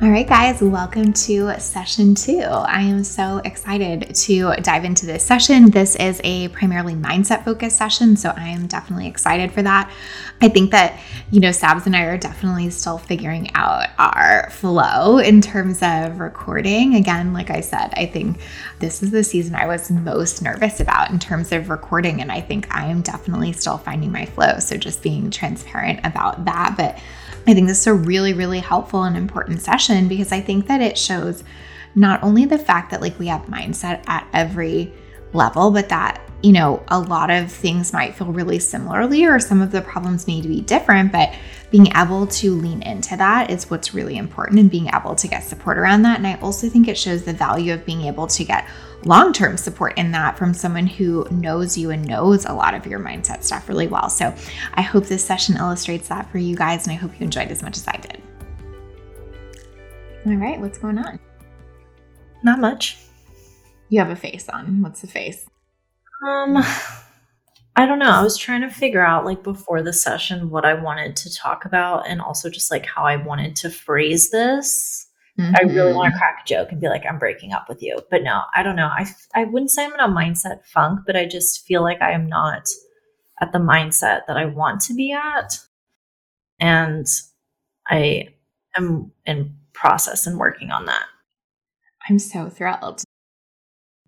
All right, guys, welcome to session two. I am so excited to dive into this session. This is a primarily mindset focused session, so I am definitely excited for that. I think that, you know, Sabs and I are definitely still figuring out our flow in terms of recording. Again, like I said, I think this is the season I was most nervous about in terms of recording, and I think I am definitely still finding my flow. So just being transparent about that. But I think this is a really, really helpful and important session because I think that it shows not only the fact that like we have mindset at every level, but that, you know, a lot of things might feel really similarly or some of the problems need to be different, but being able to lean into that is what's really important and being able to get support around that. And I also think it shows the value of being able to get long term support in that from someone who knows you and knows a lot of your mindset stuff really well. So I hope this session illustrates that for you guys, and I hope you enjoyed as much as I did. All right, what's going on? Not much. You have a face on. What's the face? Um, I don't know. I was trying to figure out, like, before the session, what I wanted to talk about and also just like how I wanted to phrase this. Mm-hmm. I really want to mm-hmm. crack a joke and be like, I'm breaking up with you. But no, I don't know. I, I wouldn't say I'm in a mindset funk, but I just feel like I am not at the mindset that I want to be at. And I am in process and working on that. I'm so thrilled.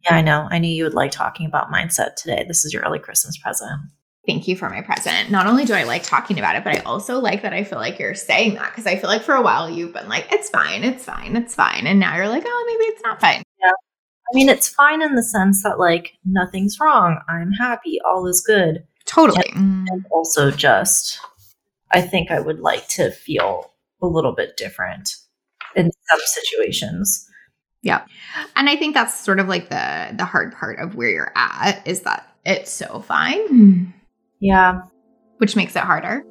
Yeah, I know. I knew you would like talking about mindset today. This is your early Christmas present thank you for my present. Not only do I like talking about it, but I also like that I feel like you're saying that because I feel like for a while you've been like, it's fine, it's fine, it's fine. And now you're like, oh, maybe it's not fine. Yeah. I mean, it's fine in the sense that like nothing's wrong. I'm happy. All is good. Totally. And, and also just, I think I would like to feel a little bit different in some situations. Yeah. And I think that's sort of like the the hard part of where you're at is that it's so fine. Yeah. Which makes it harder.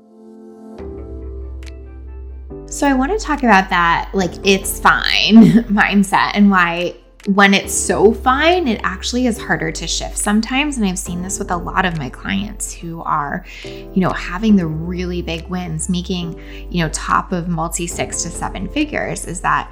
So I want to talk about that, like, it's fine mindset and why when it's so fine, it actually is harder to shift sometimes. And I've seen this with a lot of my clients who are, you know, having the really big wins, making, you know, top of multi six to seven figures, is that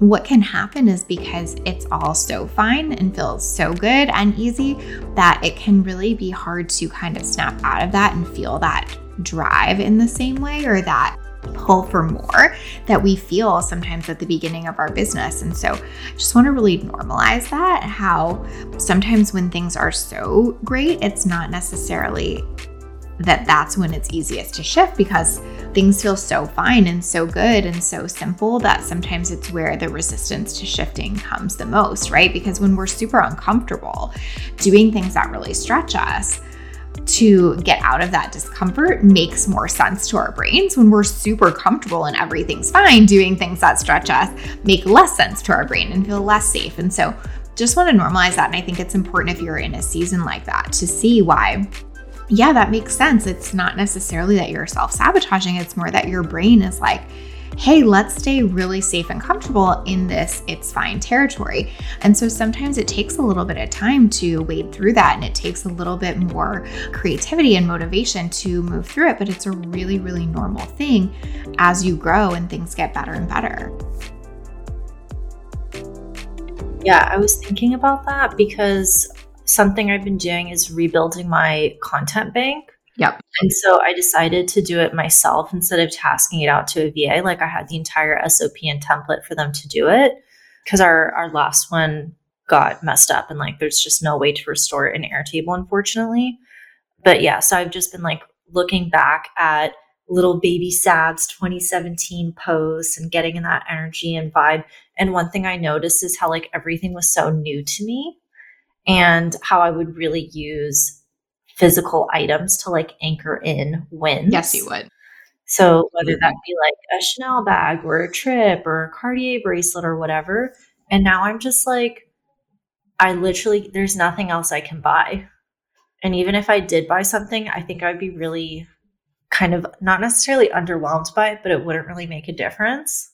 what can happen is because it's all so fine and feels so good and easy that it can really be hard to kind of snap out of that and feel that drive in the same way or that pull for more that we feel sometimes at the beginning of our business. And so I just want to really normalize that how sometimes when things are so great, it's not necessarily that that's when it's easiest to shift because things feel so fine and so good and so simple that sometimes it's where the resistance to shifting comes the most, right? Because when we're super uncomfortable doing things that really stretch us, to get out of that discomfort makes more sense to our brains when we're super comfortable and everything's fine doing things that stretch us make less sense to our brain and feel less safe and so just want to normalize that and i think it's important if you're in a season like that to see why yeah, that makes sense. It's not necessarily that you're self sabotaging, it's more that your brain is like, hey, let's stay really safe and comfortable in this it's fine territory. And so sometimes it takes a little bit of time to wade through that and it takes a little bit more creativity and motivation to move through it. But it's a really, really normal thing as you grow and things get better and better. Yeah, I was thinking about that because something I've been doing is rebuilding my content bank. Yep. And so I decided to do it myself instead of tasking it out to a VA. Like I had the entire SOP and template for them to do it because our our last one got messed up and like there's just no way to restore it in Airtable, unfortunately. But yeah, so I've just been like looking back at little baby Sabs 2017 posts and getting in that energy and vibe. And one thing I noticed is how like everything was so new to me and how I would really use physical items to like anchor in wins. Yes, you would. So whether that be like a Chanel bag or a trip or a Cartier bracelet or whatever. And now I'm just like, I literally, there's nothing else I can buy. And even if I did buy something, I think I'd be really kind of not necessarily underwhelmed by it, but it wouldn't really make a difference.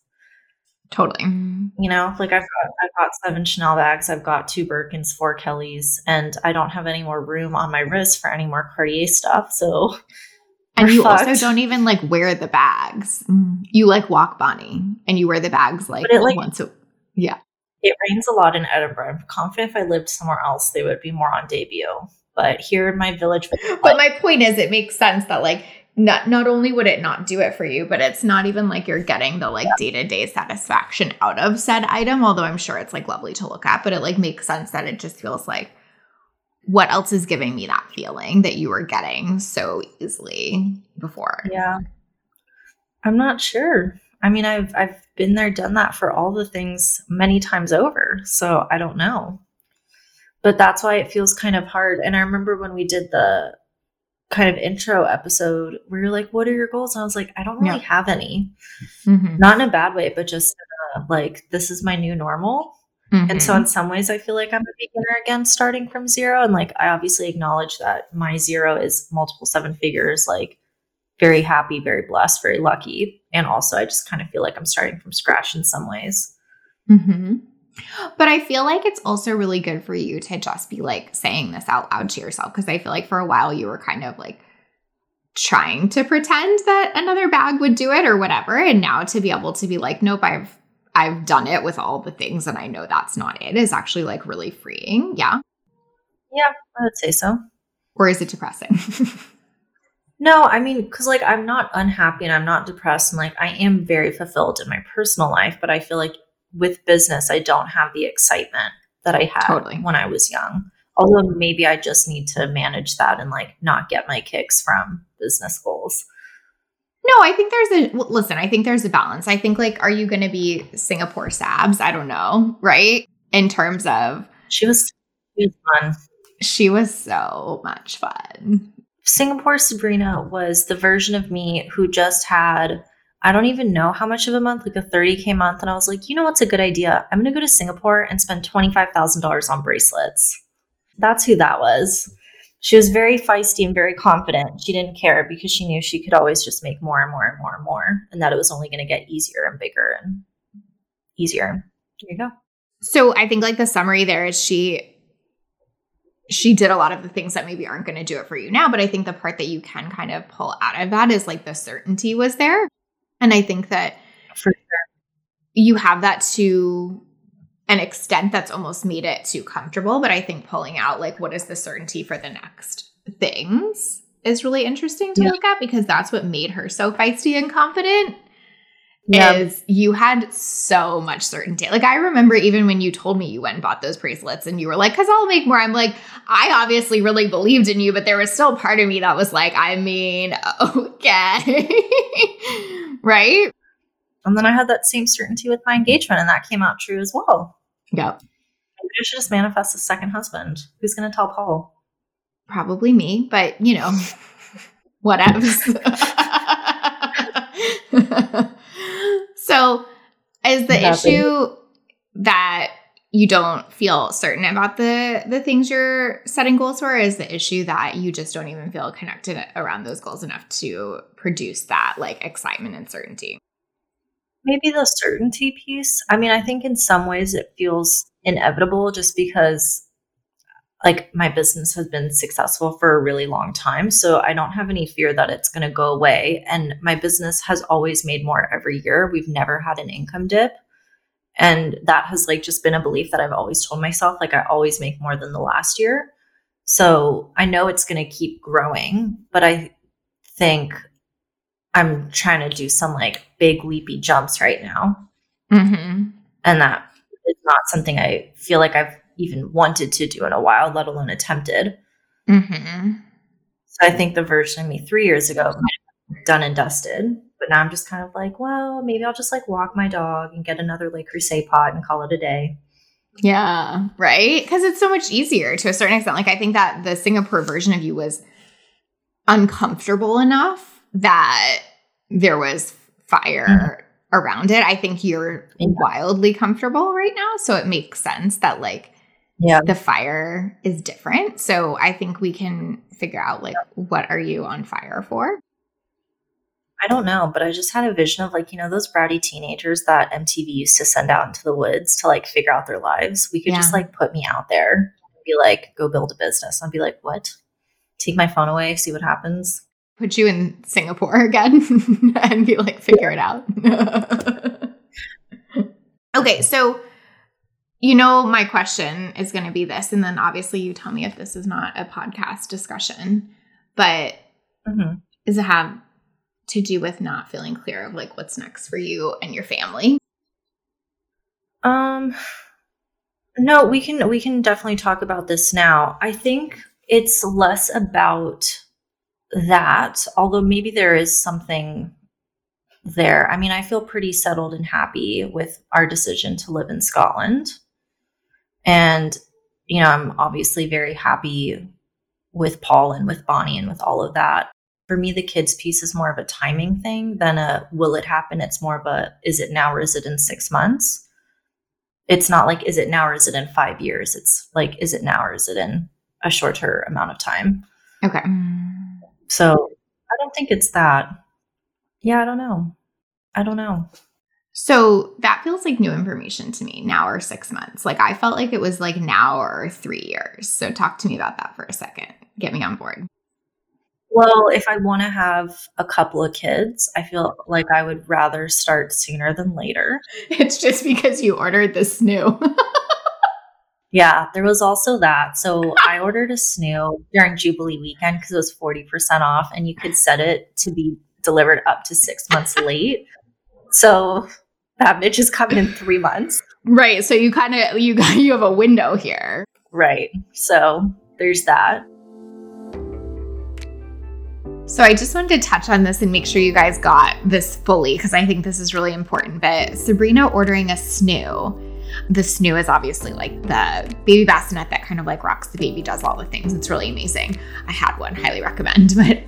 Totally. Mm-hmm. You know, like I've got I've got seven Chanel bags, I've got two Birkins, four Kellys, and I don't have any more room on my wrist for any more Cartier stuff. So and you fucked. also don't even like wear the bags. Mm-hmm. You like walk Bonnie and you wear the bags like, it, like once a yeah. It rains a lot in Edinburgh. I'm confident if I lived somewhere else, they would be more on debut. But here in my village, but my point is, it makes sense that like not not only would it not do it for you, but it's not even like you're getting the like day to day satisfaction out of said item. Although I'm sure it's like lovely to look at, but it like makes sense that it just feels like what else is giving me that feeling that you were getting so easily before? Yeah. I'm not sure. I mean, I've I've been there, done that for all the things many times over. So I don't know. But that's why it feels kind of hard. And I remember when we did the kind of intro episode where you're like, what are your goals? And I was like, I don't really yeah. have any. Mm-hmm. Not in a bad way, but just uh, like, this is my new normal. Mm-hmm. And so, in some ways, I feel like I'm a beginner again, starting from zero. And like, I obviously acknowledge that my zero is multiple seven figures, like, very happy, very blessed, very lucky. And also, I just kind of feel like I'm starting from scratch in some ways. Mm-hmm. But I feel like it's also really good for you to just be like saying this out loud to yourself because I feel like for a while you were kind of like trying to pretend that another bag would do it or whatever and now to be able to be like nope I've I've done it with all the things and I know that's not it is actually like really freeing. Yeah. Yeah, I would say so. Or is it depressing? no, I mean, because like I'm not unhappy and I'm not depressed and like I am very fulfilled in my personal life, but I feel like with business, I don't have the excitement that I had totally. when I was young. Although maybe I just need to manage that and like not get my kicks from business goals. No, I think there's a listen, I think there's a balance. I think like are you going to be Singapore Sabs? I don't know, right? In terms of She was she was fun. She was so much fun. Singapore Sabrina was the version of me who just had I don't even know how much of a month, like a 30K month. And I was like, you know what's a good idea? I'm going to go to Singapore and spend $25,000 on bracelets. That's who that was. She was very feisty and very confident. She didn't care because she knew she could always just make more and more and more and more, and that it was only going to get easier and bigger and easier. There you go. So I think like the summary there is she she did a lot of the things that maybe aren't going to do it for you now, but I think the part that you can kind of pull out of that is like the certainty was there. And I think that for sure you have that to an extent that's almost made it too comfortable. But I think pulling out like what is the certainty for the next things is really interesting to yeah. look at because that's what made her so feisty and confident. Yep. Is you had so much certainty. Like I remember even when you told me you went and bought those bracelets and you were like, because I'll make more. I'm like, I obviously really believed in you, but there was still part of me that was like, I mean, okay. Right? And then I had that same certainty with my engagement, and that came out true as well. Yep. Maybe I should just manifest a second husband. Who's going to tell Paul? Probably me, but you know, whatever. so, is the Nothing. issue that you don't feel certain about the the things you're setting goals for is the issue that you just don't even feel connected around those goals enough to produce that like excitement and certainty. Maybe the certainty piece. I mean i think in some ways it feels inevitable just because like my business has been successful for a really long time so i don't have any fear that it's going to go away. And my business has always made more every year. We've never had an income dip and that has like just been a belief that I've always told myself like I always make more than the last year. So I know it's going to keep growing, but I think I'm trying to do some like big leapy jumps right now. Mm-hmm. And that is not something I feel like I've even wanted to do in a while, let alone attempted. Mm-hmm. So I think the version of me three years ago done and dusted. But now I'm just kind of like, well, maybe I'll just like walk my dog and get another Le Creuset pot and call it a day. Yeah, right? Because it's so much easier to a certain extent. Like, I think that the Singapore version of you was uncomfortable enough that there was fire mm-hmm. around it. I think you're yeah. wildly comfortable right now. So it makes sense that like yeah the fire is different. So I think we can figure out like what are you on fire for? I don't know, but I just had a vision of like, you know, those bratty teenagers that MTV used to send out into the woods to like figure out their lives. We could yeah. just like put me out there and be like, go build a business. I'd be like, what? Take my phone away, see what happens. Put you in Singapore again and be like, figure yeah. it out. okay, so you know, my question is going to be this. And then obviously you tell me if this is not a podcast discussion, but mm-hmm. is it have to do with not feeling clear of like what's next for you and your family? Um no, we can we can definitely talk about this now. I think it's less about that, although maybe there is something there. I mean, I feel pretty settled and happy with our decision to live in Scotland. And you know, I'm obviously very happy with Paul and with Bonnie and with all of that for me the kids piece is more of a timing thing than a will it happen? It's more of a is it now or is it in six months? It's not like is it now or is it in five years? It's like is it now or is it in a shorter amount of time? Okay. So i don't think it's that. Yeah i don't know. I don't know. So that feels like new information to me now or six months. Like i felt like it was like now or three years. So talk to me about that for a second. Get me on board well, if I want to have a couple of kids, I feel like I would rather start sooner than later. It's just because you ordered the snoo. yeah, there was also that. So I ordered a snoo during Jubilee weekend because it was 40% off and you could set it to be delivered up to six months late. So that bitch is coming in three months. Right. So you kind of you you have a window here. Right. So there's that. So I just wanted to touch on this and make sure you guys got this fully because I think this is really important. But Sabrina ordering a snoo the snoo is obviously like the baby bassinet that kind of like rocks the baby, does all the things. It's really amazing. I had one, highly recommend. But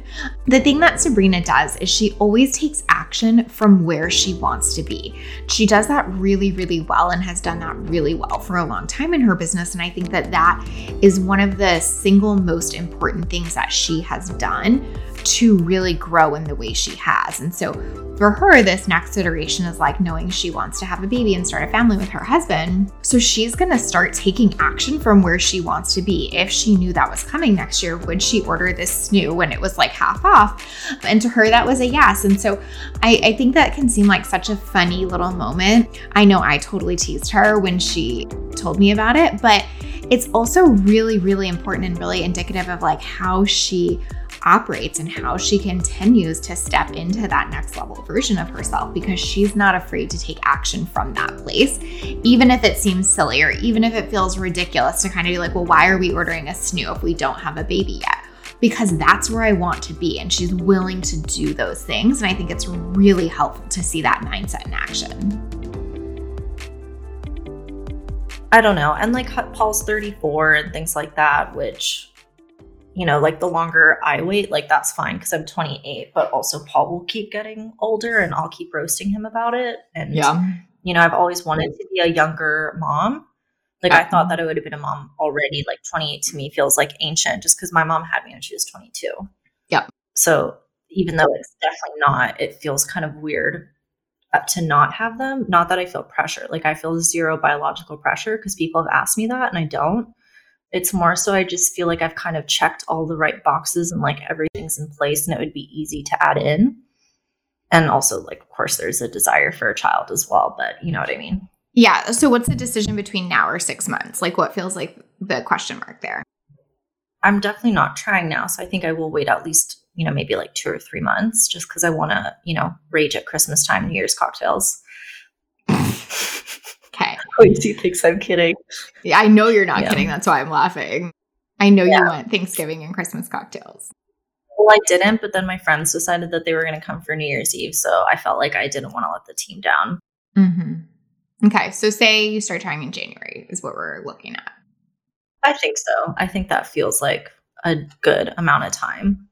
the thing that Sabrina does is she always takes action from where she wants to be. She does that really, really well and has done that really well for a long time in her business. And I think that that is one of the single most important things that she has done to really grow in the way she has. And so for her, this next iteration is like knowing she wants to have a baby and start a family with her husband. So she's going to start taking action from where she wants to be. If she knew that was coming next year, would she order this snoo when it was like half off? And to her, that was a yes. And so I, I think that can seem like such a funny little moment. I know I totally teased her when she told me about it, but it's also really, really important and really indicative of like how she operates and how she continues to step into that next level version of herself because she's not afraid to take action from that place, even if it seems silly or even if it feels ridiculous to kind of be like, well, why are we ordering a snoo if we don't have a baby yet? Because that's where I want to be. And she's willing to do those things. And I think it's really helpful to see that mindset in action. I don't know. And like Paul's 34 and things like that, which you know, like the longer I wait, like that's fine because I'm 28, but also Paul will keep getting older and I'll keep roasting him about it. And, yeah. you know, I've always wanted to be a younger mom. Like I thought uh-huh. that I would have been a mom already. Like 28 to me feels like ancient just because my mom had me when she was 22. Yeah. So even though it's definitely not, it feels kind of weird to not have them. Not that I feel pressure. Like I feel zero biological pressure because people have asked me that and I don't. It's more so I just feel like I've kind of checked all the right boxes and like everything's in place and it would be easy to add in. And also, like, of course, there's a desire for a child as well, but you know what I mean? Yeah. So, what's the decision between now or six months? Like, what feels like the question mark there? I'm definitely not trying now. So, I think I will wait at least, you know, maybe like two or three months just because I want to, you know, rage at Christmas time, New Year's cocktails. Quincy thinks I'm kidding. Yeah, I know you're not yeah. kidding. That's why I'm laughing. I know yeah. you want Thanksgiving and Christmas cocktails. Well, I didn't, but then my friends decided that they were going to come for New Year's Eve. So I felt like I didn't want to let the team down. Mm-hmm. Okay. So say you start trying in January, is what we're looking at. I think so. I think that feels like a good amount of time.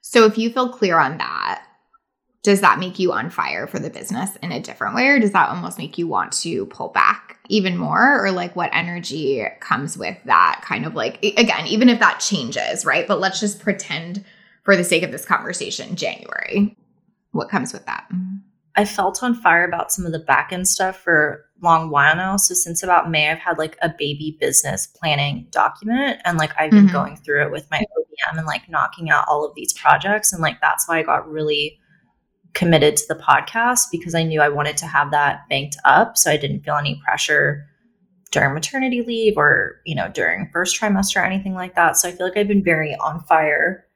So if you feel clear on that, does that make you on fire for the business in a different way or does that almost make you want to pull back even more? Or like what energy comes with that kind of like again even if that changes right? But let's just pretend for the sake of this conversation january. What comes with that? I felt on fire about some of the back end stuff for a long while now. So since about may i've had like a baby business planning document and like i've been mm-hmm. going through it with my obm and like knocking out all of these projects and like that's why i got really committed to the podcast because I knew I wanted to have that banked up so I didn't feel any pressure during maternity leave or, you know, during first trimester or anything like that. So I feel like I've been very on fire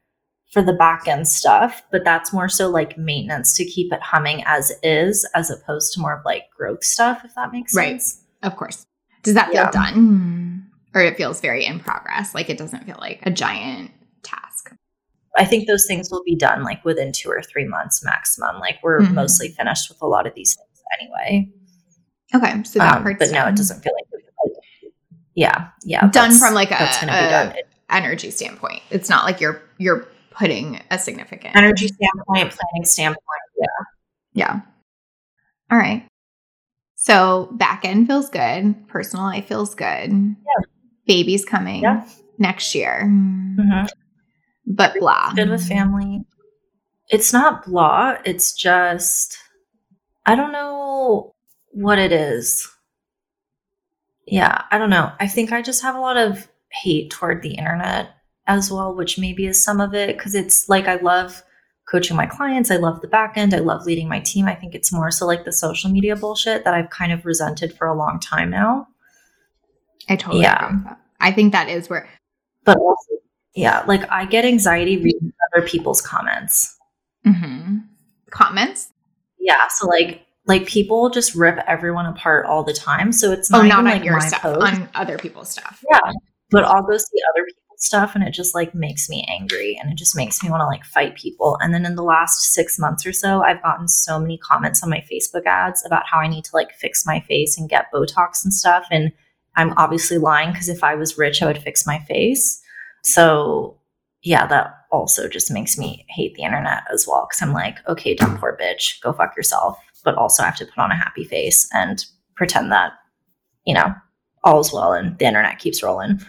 for the back end stuff, but that's more so like maintenance to keep it humming as is as opposed to more of like growth stuff if that makes right. sense. Right. Of course. Does that feel yeah. done? Or it feels very in progress, like it doesn't feel like a giant. I think those things will be done like within two or three months maximum. Like we're mm-hmm. mostly finished with a lot of these things anyway. Okay, so that um, But done. no, it doesn't feel like. Yeah, yeah. Done from like a, that's gonna be done. energy standpoint. It's not like you're you're putting a significant energy standpoint, planning standpoint. Yeah, yeah. All right. So back end feels good. Personal life feels good. Yeah. Baby's coming yeah. next year. Mm-hmm but blah. Good with family. It's not blah. It's just, I don't know what it is. Yeah, I don't know. I think I just have a lot of hate toward the internet as well, which maybe is some of it because it's like I love coaching my clients. I love the back end. I love leading my team. I think it's more so like the social media bullshit that I've kind of resented for a long time now. I totally yeah. I think that is where. But also, yeah, like I get anxiety reading other people's comments. Mm-hmm. Comments? Yeah. So like like people just rip everyone apart all the time. So it's not, oh, not on like your stuff, post. on other people's stuff. Yeah. But I'll go see other people's stuff and it just like makes me angry and it just makes me want to like fight people. And then in the last six months or so, I've gotten so many comments on my Facebook ads about how I need to like fix my face and get Botox and stuff. And I'm obviously lying because if I was rich, I would fix my face. So yeah, that also just makes me hate the internet as well. Cause I'm like, okay, dumb poor bitch, go fuck yourself. But also I have to put on a happy face and pretend that, you know, all's well and the internet keeps rolling.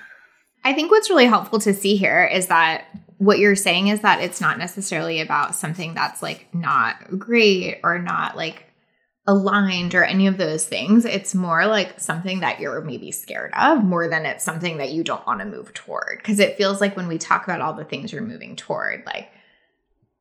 I think what's really helpful to see here is that what you're saying is that it's not necessarily about something that's like not great or not like aligned or any of those things. It's more like something that you're maybe scared of more than it's something that you don't want to move toward. Because it feels like when we talk about all the things you're moving toward, like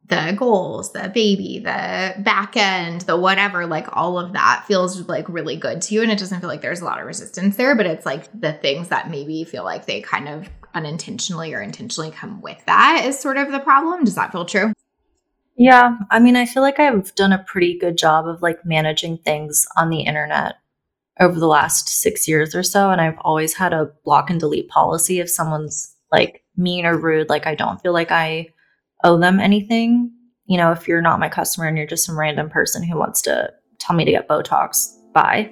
the goals, the baby, the back end, the whatever, like all of that feels like really good to you. And it doesn't feel like there's a lot of resistance there, but it's like the things that maybe feel like they kind of unintentionally or intentionally come with that is sort of the problem. Does that feel true? Yeah. I mean, I feel like I've done a pretty good job of like managing things on the internet over the last six years or so. And I've always had a block and delete policy if someone's like mean or rude. Like, I don't feel like I owe them anything. You know, if you're not my customer and you're just some random person who wants to tell me to get Botox, bye.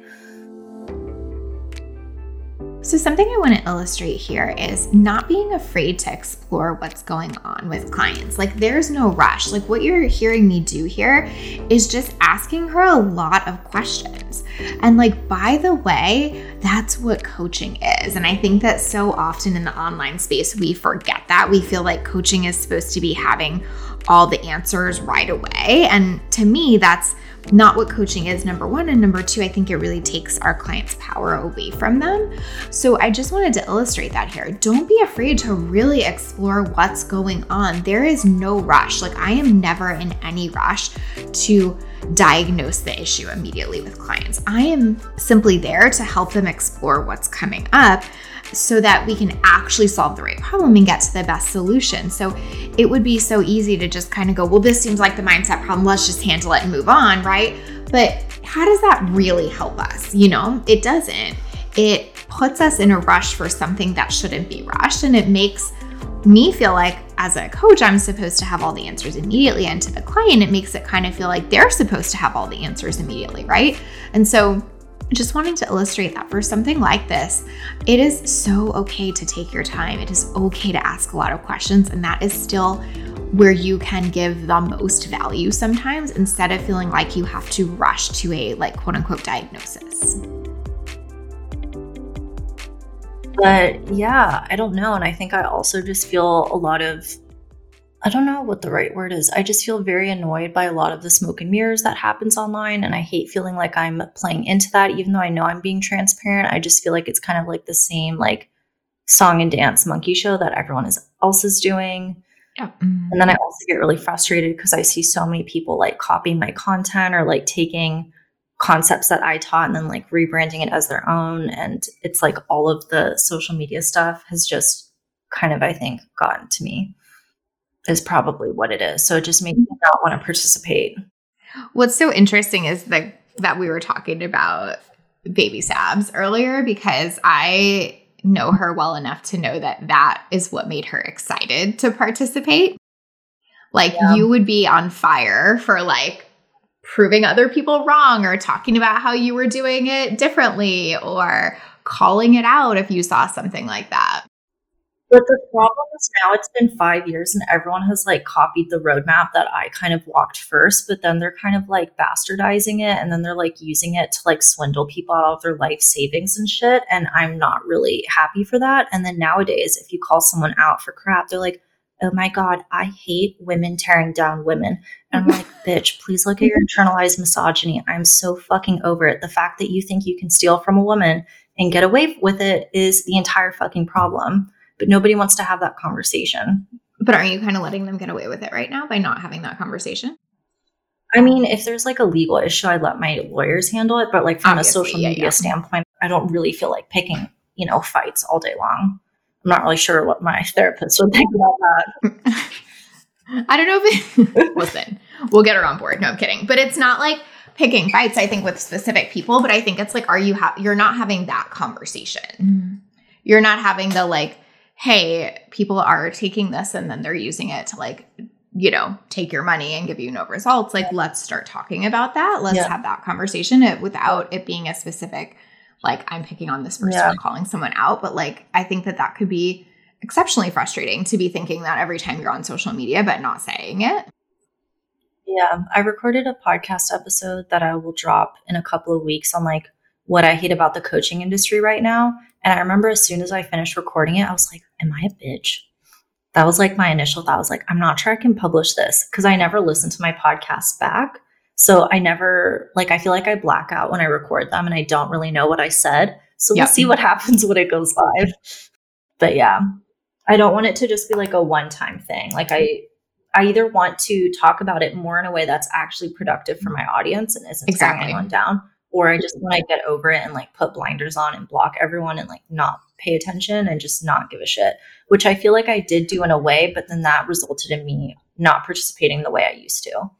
So, something I want to illustrate here is not being afraid to explore what's going on with clients. Like, there's no rush. Like, what you're hearing me do here is just asking her a lot of questions. And, like, by the way, that's what coaching is. And I think that so often in the online space, we forget that. We feel like coaching is supposed to be having all the answers right away. And to me, that's not what coaching is, number one. And number two, I think it really takes our clients' power away from them. So I just wanted to illustrate that here. Don't be afraid to really explore what's going on. There is no rush. Like, I am never in any rush to diagnose the issue immediately with clients. I am simply there to help them explore what's coming up so that we can actually solve the right problem and get to the best solution. So it would be so easy to just kind of go, well, this seems like the mindset problem. Let's just handle it and move on, right? But how does that really help us? You know, it doesn't. It puts us in a rush for something that shouldn't be rushed and it makes me feel like as a coach, I'm supposed to have all the answers immediately. And to the client, it makes it kind of feel like they're supposed to have all the answers immediately, right? And so just wanting to illustrate that for something like this, it is so okay to take your time. It is okay to ask a lot of questions, and that is still where you can give the most value sometimes instead of feeling like you have to rush to a like quote unquote diagnosis. But yeah, I don't know. And I think I also just feel a lot of, I don't know what the right word is. I just feel very annoyed by a lot of the smoke and mirrors that happens online. And I hate feeling like I'm playing into that, even though I know I'm being transparent. I just feel like it's kind of like the same, like, song and dance monkey show that everyone else is doing. Yeah. And then I also get really frustrated because I see so many people like copying my content or like taking concepts that I taught and then like rebranding it as their own. And it's like all of the social media stuff has just kind of, I think, gotten to me, is probably what it is. So it just makes me mm-hmm. not want to participate. What's so interesting is that that we were talking about baby Sabs earlier because I know her well enough to know that that is what made her excited to participate. Like yeah. you would be on fire for like proving other people wrong or talking about how you were doing it differently or calling it out if you saw something like that. But the problem is now it's been five years and everyone has like copied the roadmap that I kind of walked first, but then they're kind of like bastardizing it and then they're like using it to like swindle people out of their life savings and shit. And I'm not really happy for that. And then nowadays, if you call someone out for crap, they're like, oh my God, I hate women tearing down women. And I'm like, bitch, please look at your internalized misogyny. I'm so fucking over it. The fact that you think you can steal from a woman and get away with it is the entire fucking problem. But nobody wants to have that conversation. But aren't you kind of letting them get away with it right now by not having that conversation? I mean, if there's like a legal issue, I let my lawyers handle it. But like from Obviously, a social yeah, media yeah. standpoint, I don't really feel like picking, you know, fights all day long. I'm not really sure what my therapist would think about that. I don't know if it, listen, we'll get her on board. No, I'm kidding. But it's not like picking fights, I think, with specific people, but I think it's like, are you, ha- you're not having that conversation. Mm. You're not having the like, hey, people are taking this and then they're using it to like, you know, take your money and give you no results. Like, let's start talking about that. Let's yeah. have that conversation it, without it being a specific like I'm picking on this person yeah. or calling someone out, but like I think that that could be exceptionally frustrating to be thinking that every time you're on social media but not saying it. Yeah, I recorded a podcast episode that I will drop in a couple of weeks on like what I hate about the coaching industry right now. And I remember as soon as I finished recording it, I was like, am I a bitch? That was like my initial thought. I was like, I'm not sure I can publish this because I never listened to my podcast back. So I never like I feel like I black out when I record them and I don't really know what I said. So we'll see what happens when it goes live. But yeah, I don't want it to just be like a one-time thing. Like I I either want to talk about it more in a way that's actually productive for mm. my audience and isn't exactly. anyone down, or I just want to get over it and like put blinders on and block everyone and like not pay attention and just not give a shit, which I feel like I did do in a way, but then that resulted in me not participating the way I used to.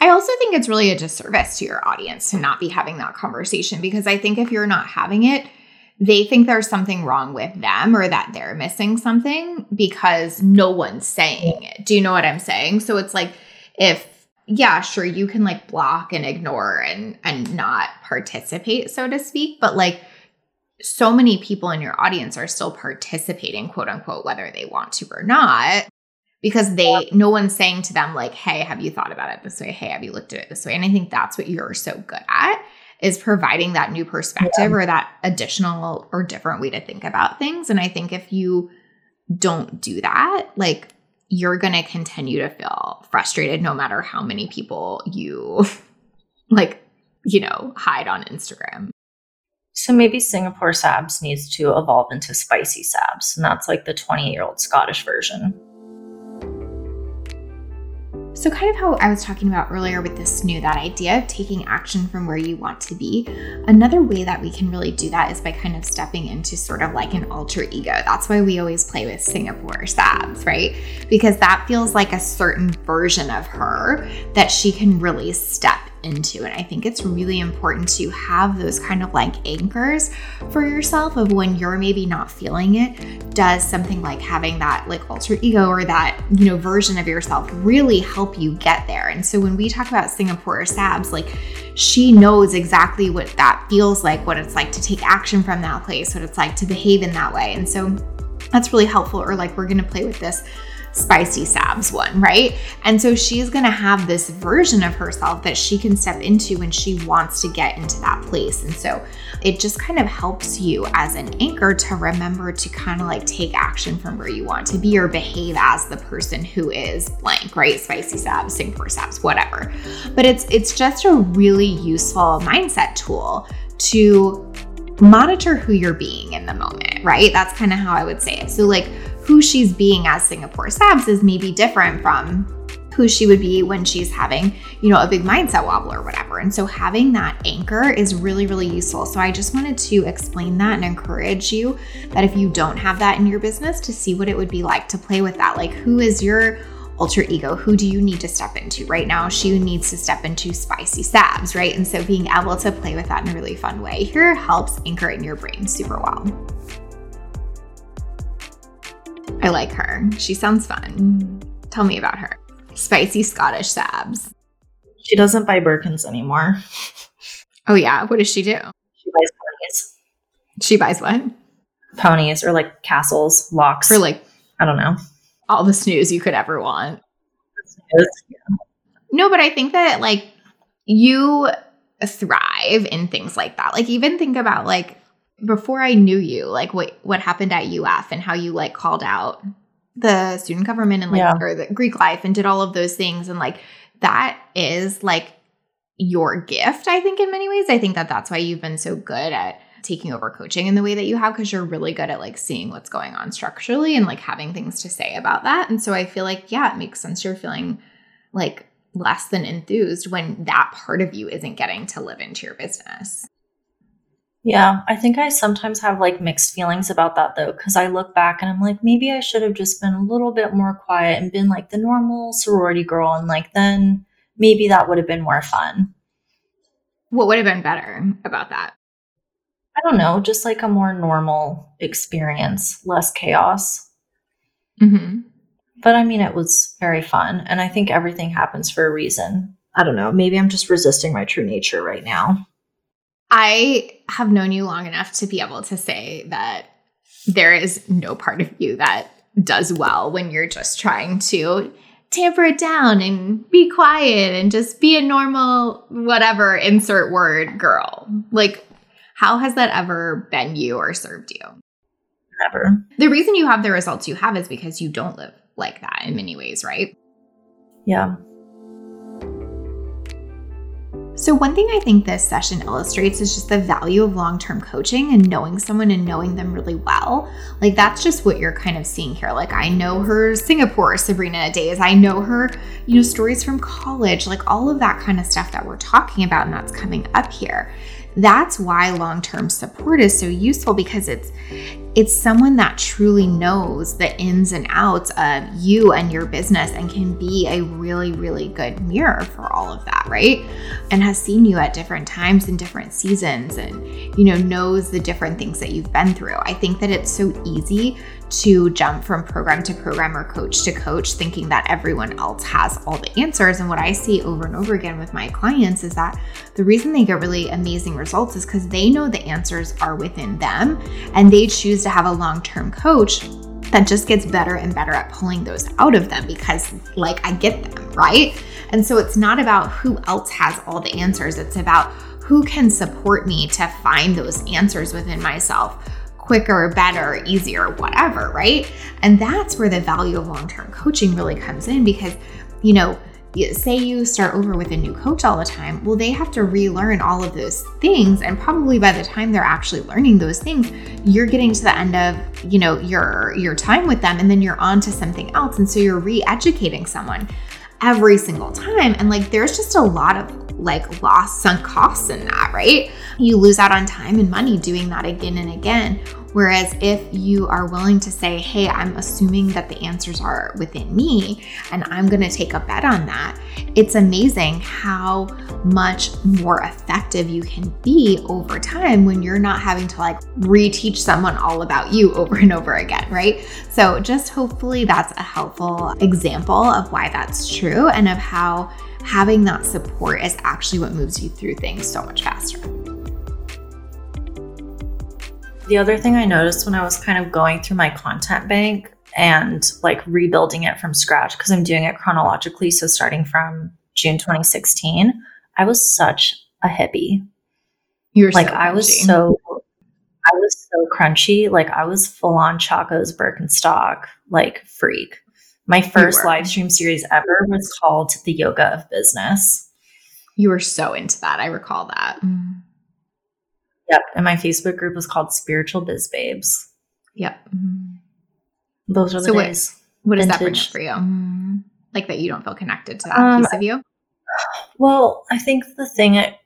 I also think it's really a disservice to your audience to not be having that conversation because I think if you're not having it, they think there's something wrong with them or that they're missing something because no one's saying it. Do you know what I'm saying? So it's like if yeah, sure you can like block and ignore and and not participate so to speak, but like so many people in your audience are still participating quote unquote whether they want to or not because they no one's saying to them like hey have you thought about it this way? Hey have you looked at it this way? And i think that's what you're so good at is providing that new perspective yeah. or that additional or different way to think about things and i think if you don't do that like you're going to continue to feel frustrated no matter how many people you like you know hide on instagram so maybe Singapore Sabs needs to evolve into spicy Sabs, and that's like the 28 year old Scottish version. So, kind of how I was talking about earlier with this snoo, that idea of taking action from where you want to be. Another way that we can really do that is by kind of stepping into sort of like an alter ego. That's why we always play with Singapore Sabs, right? Because that feels like a certain version of her that she can really step into. And I think it's really important to have those kind of like anchors for yourself of when you're maybe not feeling it. Does something like having that like alter ego or that, you know, version of yourself really help you get there? And so when we talk about Singapore Sabs, like she knows exactly what that feels like, what it's like to take action from that place, what it's like to behave in that way. And so that's really helpful. Or like we're to play with this spicy sabs one, right? And so she's to have this version of herself that she can step into when she wants to get into that place. And so it just kind of helps you as an anchor to remember to kind of like take action from where you want to be or behave as the person who is blank, right? Spicy sabs, Singapore sabs, whatever. But it's it's just a really useful mindset tool to monitor who you're being in the moment, right? That's kind of how I would say it. So like who she's being as Singapore Sabs is maybe different from who she would be when she's having, you know, a big mindset wobble or whatever. And so having that anchor is really, really useful. So I just wanted to explain that and encourage you that if you don't have that in your business, to see what it would be like to play with that. Like, who is your alter ego? Who do you need to step into? Right now, she needs to step into spicy sabs, right? And so being able to play with that in a really fun way here helps anchor in your brain super well. I like her. She sounds fun. Tell me about her. Spicy Scottish Sabs. She doesn't buy Birkins anymore. Oh, yeah. What does she do? She buys ponies. She buys what? Ponies or like castles, lochs. Or like I don't know. all the snoos you could ever want. Yeah. No, but I think that like you thrive in things like that. Like even think about like before I knew you, like what what happened at UF and how you like called out the student government and like Yeah. or the Greek life and did all of those things and like that is like your gift I think in many ways. I think that that's why you've been so good at taking over coaching in the way that you have because you're really good at like seeing what's going on structurally and like having things to say about that. And so I feel like yeah, it makes sense you're feeling like less than enthused when that part of you isn't getting to live into your business. Yeah, I think I sometimes have like mixed feelings about that though, because I look back and I'm like, maybe I should have just been a little bit more quiet and been like the normal sorority girl. And like, then maybe that would have been more fun. What would have been better about that? I don't know, just like a more normal experience, less chaos. Mm-hmm. But I mean, it was very fun. And I think everything happens for a reason. I don't know. Maybe I'm just resisting my true nature right now. I have known you long enough to be able to say that there is no part of you that does well when you're just trying to tamper it down and be quiet and just be a normal, whatever, insert word girl. Like, how has that ever been you or served you? Never. The reason you have the results you have is because you don't live like that in many ways, right? Yeah. So, one thing I think this session illustrates is just the value of long term coaching and knowing someone and knowing them really well. Like, that's just what you're kind of seeing here. Like, I know her Singapore Sabrina days, I know her, you know, stories from college, like all of that kind of stuff that we're talking about and that's coming up here. That's why long term support is so useful because it's it's someone that truly knows the ins and outs of you and your business and can be a really really good mirror for all of that right? And has seen you at different times and different seasons and you know knows the different things that you've been through. I think that it's so easy to jump from program to program or coach to coach thinking that everyone else has all the answers and what i see over and over again with my clients is that the reason they get really amazing results is because they know the answers are within them and they choose to have a long-term coach that just gets better and better at pulling those out of them because like I get them, right? And so it's not about who else has all the answers, it's about who can support me to find those answers within myself quicker, better, easier, whatever, right? And that's where the value of long-term coaching really comes in because you know, say you start over with a new coach all the time, well, they have to relearn all of those things. And probably by the time they're actually learning those things, you're getting to the end of, you know, your your time with them, and then you're on to something else. And so you're re-educating someone every single time. And like there's just a lot of like lost sunk costs in that, right? You lose out on time and money doing that again and again. Whereas if you are willing to say, hey, I'm assuming that the answers are within me and I'm going to take a bet on that, it's amazing how much more effective you can be over time when you're not having to like reteach someone all about you over and over again, right? So, just hopefully that's a helpful example of why that's true and of how having that support is actually what moves you through things so much faster. The other thing I noticed when I was kind of going through my content bank and like rebuilding it from scratch because I'm doing it chronologically. So starting from June 2016, I was such a hippie. You're like so I was so I was so crunchy. Like I was full on Chaco's Birkenstock like freak. My first live stream series ever was called The Yoga of Business. you were so into that. I recall that. Mm. Yep. And my Facebook group was called Spiritual Biz Babes. Yep. Those are the So what- days. What does that bring up for you? Like that you don't feel connected to that Um, piece of you? Well, I think the thing it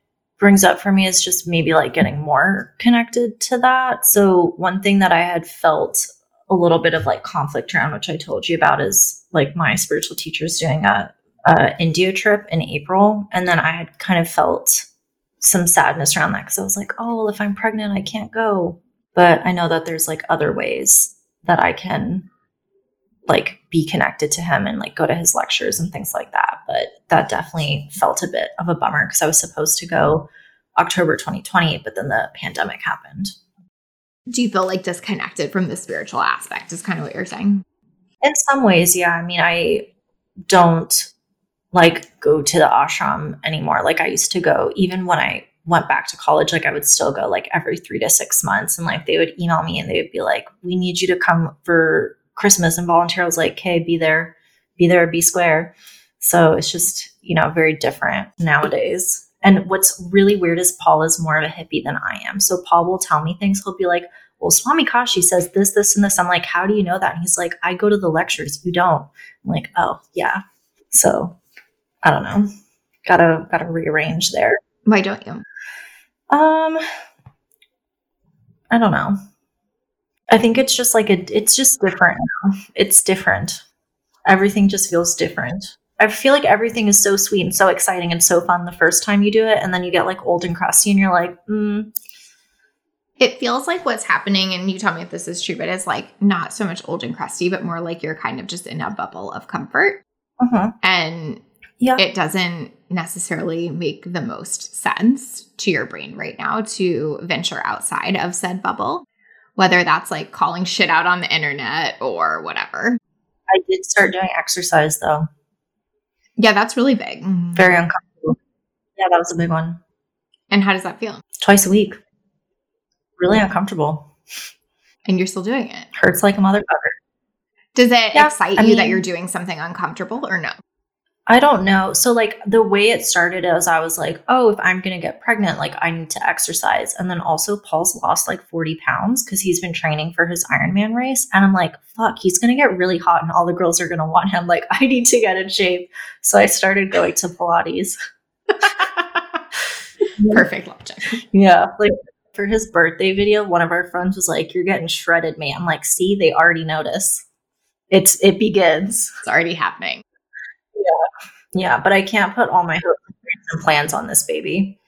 brings up for me is just maybe like getting more connected to that. So, one thing that I had felt a little bit of like conflict around, which I told you about, is like my spiritual teacher's doing a, a India trip in April, and then I had kind of felt some sadness around that because I was like, oh, well, if I'm pregnant, I can't go. But I know that there's like other ways that I can like be connected to him and like go to his lectures and things like that. But that definitely felt a bit of a bummer because I was supposed to go October 2020, but then the pandemic happened. Do you feel like disconnected from the spiritual aspect? Is kind of what you're saying. In some ways, yeah. I mean, I don't like go to the ashram anymore. Like I used to go, even when I went back to college, like I would still go like every three to six months. And like they would email me and they would be like, we need you to come for Christmas and volunteer. I was like, okay, be there, be there, be square. So it's just, you know, very different nowadays. And what's really weird is Paul is more of a hippie than I am. So Paul will tell me things. He'll be like, well, Swami Kashi says this, this, and this. I'm like, how do you know that? And he's like, I go to the lectures. You don't. I'm like, oh, yeah. So I don't know. Gotta gotta rearrange there. Why don't you? Um I don't know. I think it's just like a it's just different now. It's different. Everything just feels different. I feel like everything is so sweet and so exciting and so fun the first time you do it, and then you get like old and crusty, and you're like, mm, It feels like what's happening, and you tell me if this is true, but it's like not so much old and crusty, but more like you're kind of just in a bubble of comfort. uh-huh. And yeah, it doesn't necessarily make the most sense to your brain right now to venture outside of said bubble, whether that's like calling shit out on the internet or whatever. I did start doing exercise though. Yeah, that's really big. Very uncomfortable. Yeah, that was a big one. And how does that feel? Twice a week. Really uncomfortable. And you're still doing it. Hurts like a motherfucker. Does it Yeah, excite I you that you're doing something uncomfortable or no? I don't know. So like the way it started is I was like, oh, if I'm gonna get pregnant, like I need to exercise. And then also Paul's lost like 40 pounds because he's been training for his Ironman race. And I'm like, fuck, he's gonna get really hot and all the girls are gonna want him. Like, I need to get in shape. So I started going to Pilates. Perfect logic. Yeah. Like for his birthday video, one of our friends was like, You're getting shredded, man. I'm like, see, they already notice. It's it begins. It's already happening. Yeah, Yeah. but I can't put all my hopes and plans on this baby.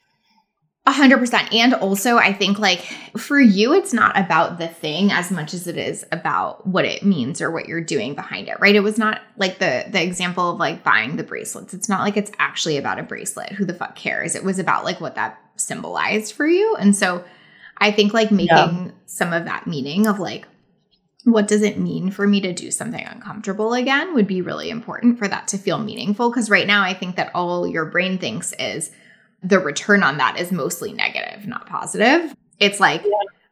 A hundred percent. And also I think like for you, it's not about the thing as much as it is about what it means or what you're doing behind it, right? It was not like the the example of like buying the bracelets. It's not like it's actually about a bracelet. Who the fuck cares? It was about like what that symbolized for you. And so I think like making Yeah. some of that meaning of like what does it mean for me to do something uncomfortable again would be really important for that to feel meaningful. Because right now, I think that all your brain thinks is the return on that is mostly negative, not positive. It's like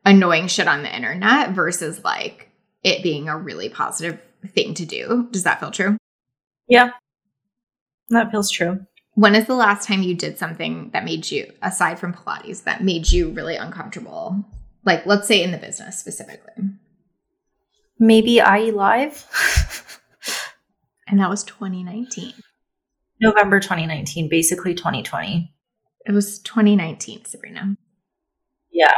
annoying shit on the internet versus like it being a really positive thing to do. Does that feel true? Yeah. That feels true. When is the last time you did something that made you, aside from Pilates, that made you really uncomfortable? Like, let's say in the business specifically. Maybe IE Live? And that was 2019. November 2019, basically 2020. It was 2019, Sabrina. Yeah.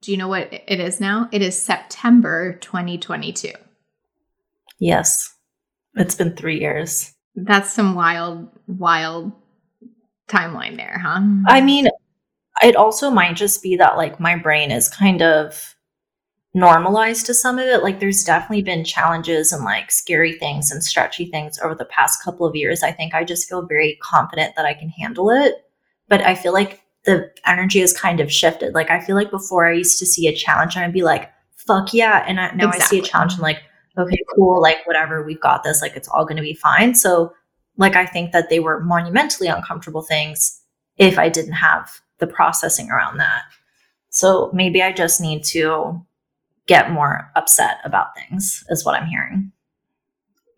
Do you know what it is now? It is September 2022. Yes. It's been three years. That's some wild, wild timeline there, huh? I mean, it also might just be that like my brain is kind of normalized to some of it. Like there's definitely been challenges and like scary things and stretchy things over the past couple of years. I think I just feel very confident that I can handle it. But I feel like the energy has kind of shifted. Like I feel like before I used to see a challenge and I'd be like, fuck yeah. And I, now I see a challenge and like, okay, cool, like whatever, we've got this, like it's all going to be fine. So, like, I think that they were monumentally uncomfortable things if I didn't have the processing around that. So maybe I just need to get more upset about things, is what I'm hearing.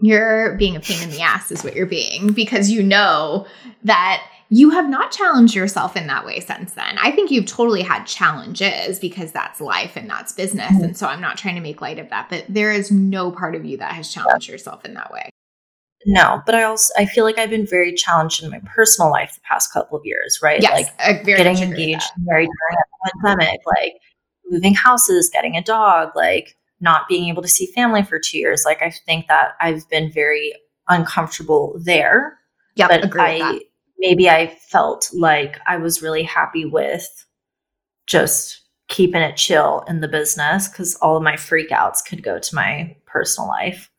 You're being a pain in the ass, is what you're being, because you know that you have not challenged yourself in that way since then. I think you've totally had challenges because that's life and that's business. Mm-hmm. And so I'm not trying to make light of that, but there is no part of you that has challenged yourself in that way. No, but I also I feel like I've been very challenged in my personal life the past couple of years, right? Yes, like getting engaged married during a pandemic, like moving houses, getting a dog, like not being able to see family for two years. Like I think that I've been very uncomfortable there. Yeah, but I maybe I felt like I was really happy with just keeping it chill in the business because all of my freakouts could go to my personal life.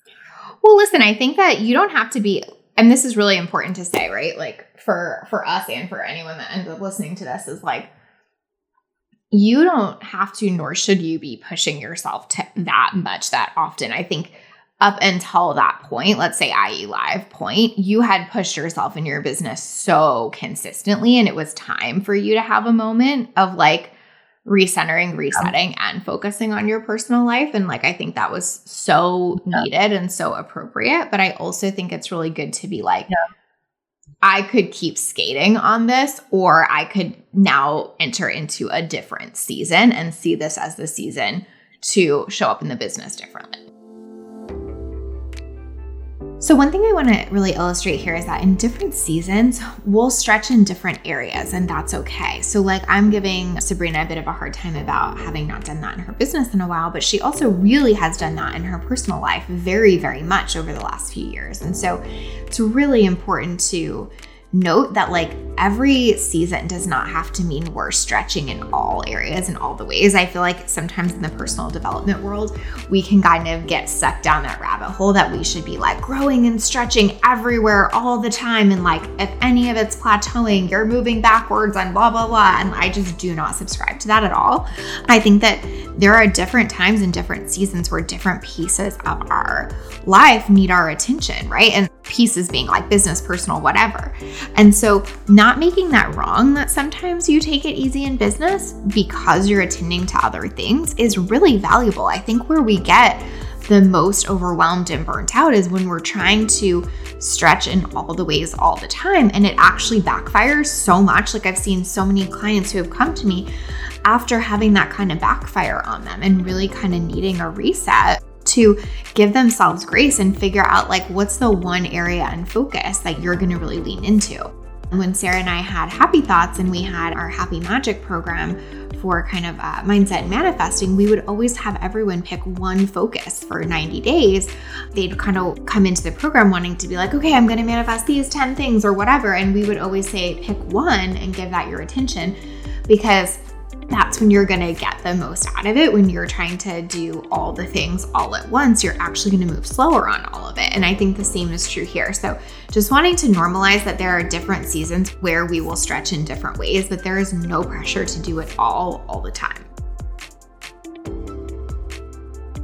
Well, listen, I think that you don't have to be and this is really important to say, right? Like for for us and for anyone that ends up listening to this is like you don't have to nor should you be pushing yourself to that much that often. I think up until that point, let's say IE Live point, you had pushed yourself in your business so consistently and it was time for you to have a moment of like recentering, resetting, and focusing on your personal life. And like, I think that was so needed and so appropriate. But I also think it's really good to be like, yeah. I could keep skating on this, or I could now enter into a different season and see this as the season to show up in the business differently. So, one thing I want to really illustrate here is that in different seasons, we'll stretch in different areas, and that's okay. So, like, I'm giving Sabrina a bit of a hard time about having not done that in her business in a while, but she also really has done that in her personal life very, very much over the last few years. And so, it's really important to note that like every season does not have to mean we're stretching in all areas and all the ways. I feel like sometimes in the personal development world, we can kind of get sucked down that rabbit hole that we should be like growing and stretching everywhere all the time. And like if any of it's plateauing, you're moving backwards and blah, blah, blah. And I just do not subscribe to that at all. I think that there are different times and different seasons where different pieces of our life need our attention, right? And pieces being like business, personal, whatever. And so, not making that wrong that sometimes you take it easy in business because you're attending to other things is really valuable. I think where we get the most overwhelmed and burnt out is when we're trying to stretch in all the ways all the time and it actually backfires so much. Like I've seen so many clients who have come to me after having that kind of backfire on them and really kind of needing a reset to give themselves grace and figure out like what's the one area and focus that you're going to really lean into. When Sarah and I had Happy Thoughts and we had our Happy Magic program for kind of uh, mindset and manifesting, we would always have everyone pick one focus for 90 days. They'd kind of come into the program wanting to be like, okay, I'm going to manifest these 10 things or whatever. And we would always say, pick one and give that your attention because that's when you're going to get the most out of it. When you're trying to do all the things all at once, you're actually going to move slower on all of it. And I think the same is true here. So, just wanting to normalize that there are different seasons where we will stretch in different ways, but there is no pressure to do it all all the time.